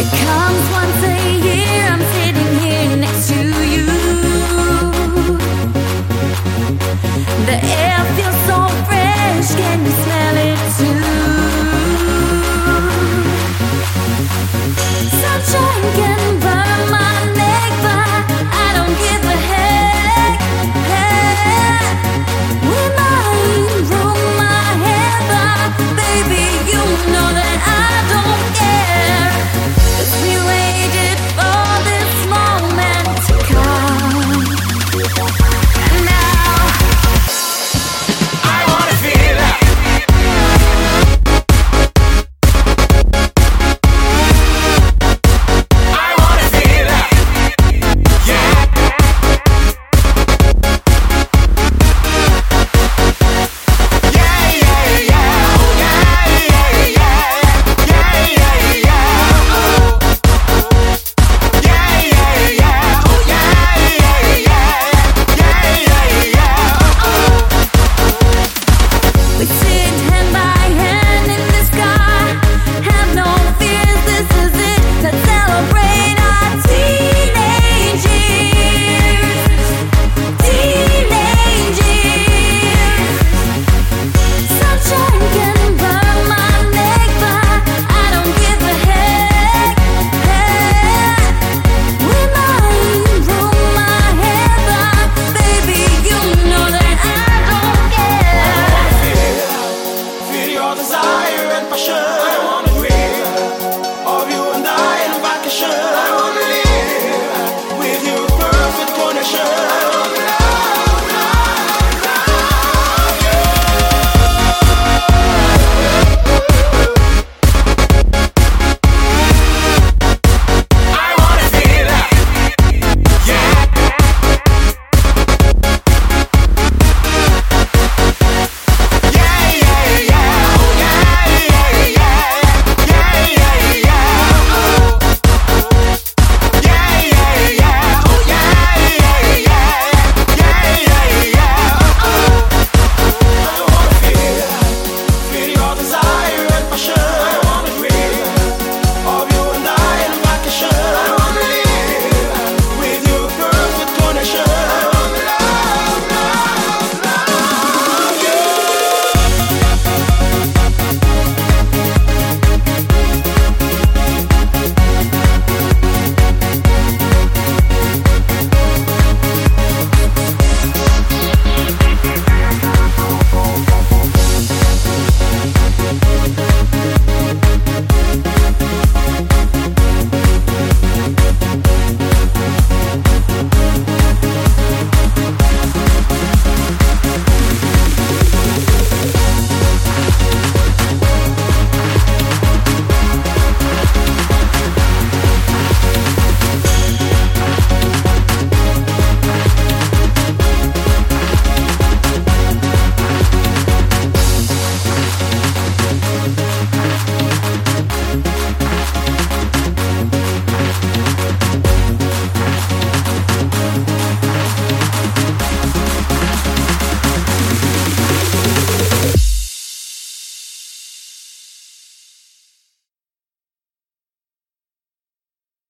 It comes